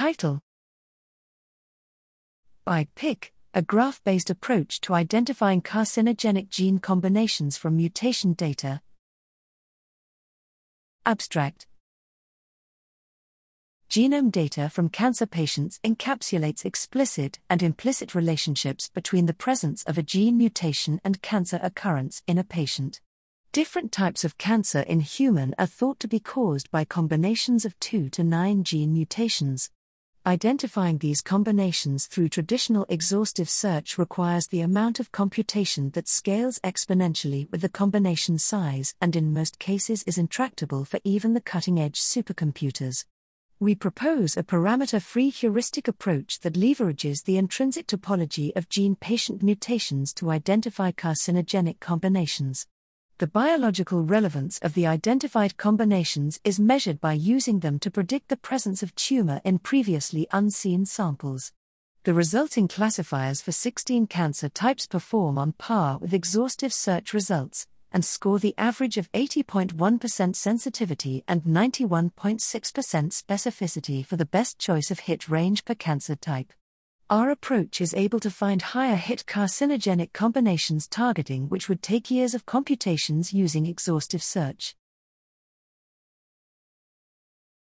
Title BiGPICC, a graph based approach to identifying carcinogenic gene combinations from mutation data. Abstract Genome data from cancer patients encapsulates explicit and implicit relationships between the presence of a gene mutation and cancer occurrence in a patient. Different types of cancer in human are thought to be caused by combinations of 2 to 9 gene mutations. Identifying these combinations through traditional exhaustive search requires the amount of computation that scales exponentially with the combination size and in most cases is intractable for even the cutting edge supercomputers. We propose a parameter free heuristic approach that leverages the intrinsic topology of gene patient mutations to identify carcinogenic combinations. The biological relevance of the identified combinations is measured by using them to predict the presence of tumor in previously unseen samples. The resulting classifiers for 16 cancer types perform on par with exhaustive search results, and score the average of 80.1% sensitivity and 91.6% specificity for the best choice of hit range per cancer type. Our approach is able to find higher hit carcinogenic combinations targeting which would take years of computations using exhaustive search.